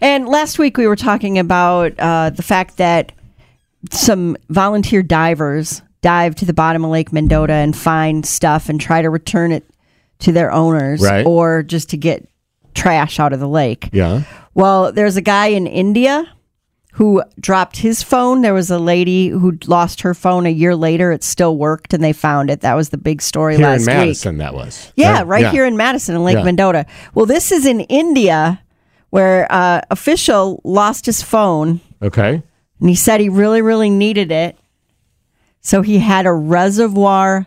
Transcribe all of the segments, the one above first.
And last week we were talking about uh, the fact that some volunteer divers dive to the bottom of Lake Mendota and find stuff and try to return it to their owners Right. or just to get trash out of the lake. Yeah. Well, there's a guy in India who dropped his phone. There was a lady who lost her phone a year later. It still worked and they found it. That was the big story Here last in week. Madison, that was. Yeah, right here in Madison in Lake Yeah. Mendota. Well, this is in India where uh, official lost his phone Okay. and he said he really, really needed it. So he had a reservoir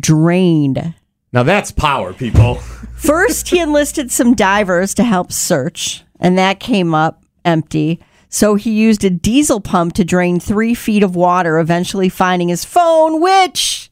drained. Now that's power, people. First, he enlisted some divers to help search, and that came up empty. So he used a diesel pump to drain three feet of water, eventually finding his phone, which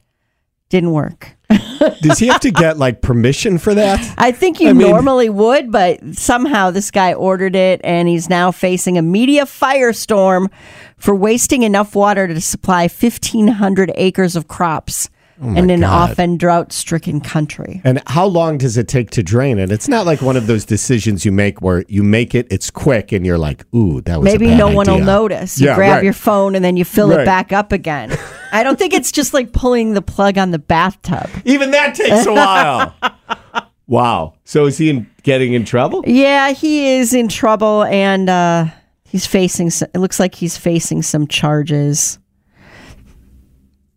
didn't work. Does he have to get like permission for that? I think you I mean- normally would, but somehow this guy ordered it, and he's now facing a media firestorm for wasting enough water to supply 1,500 acres of crops oh in an Oh God. often drought stricken country. And how long does it take to drain it? It's not like one of those decisions you make where you make it, it's quick, and you're like, "Ooh, that was a Maybe no one will notice. You Yeah, grab right. your phone and then you fill Right. it back up again. I don't think it's just like pulling the plug on the bathtub. Even that takes a while. wow. So is he in, getting in trouble? Yeah, he is in trouble and uh, he's facing, s- it looks like he's facing some charges.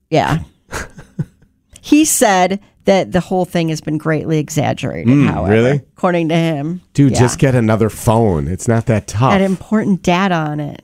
Yeah. he said that the whole thing has been greatly exaggerated, however. Hmm, really? According to him. Dude, Yeah. just get another phone. It's not that tough. Had important data on it.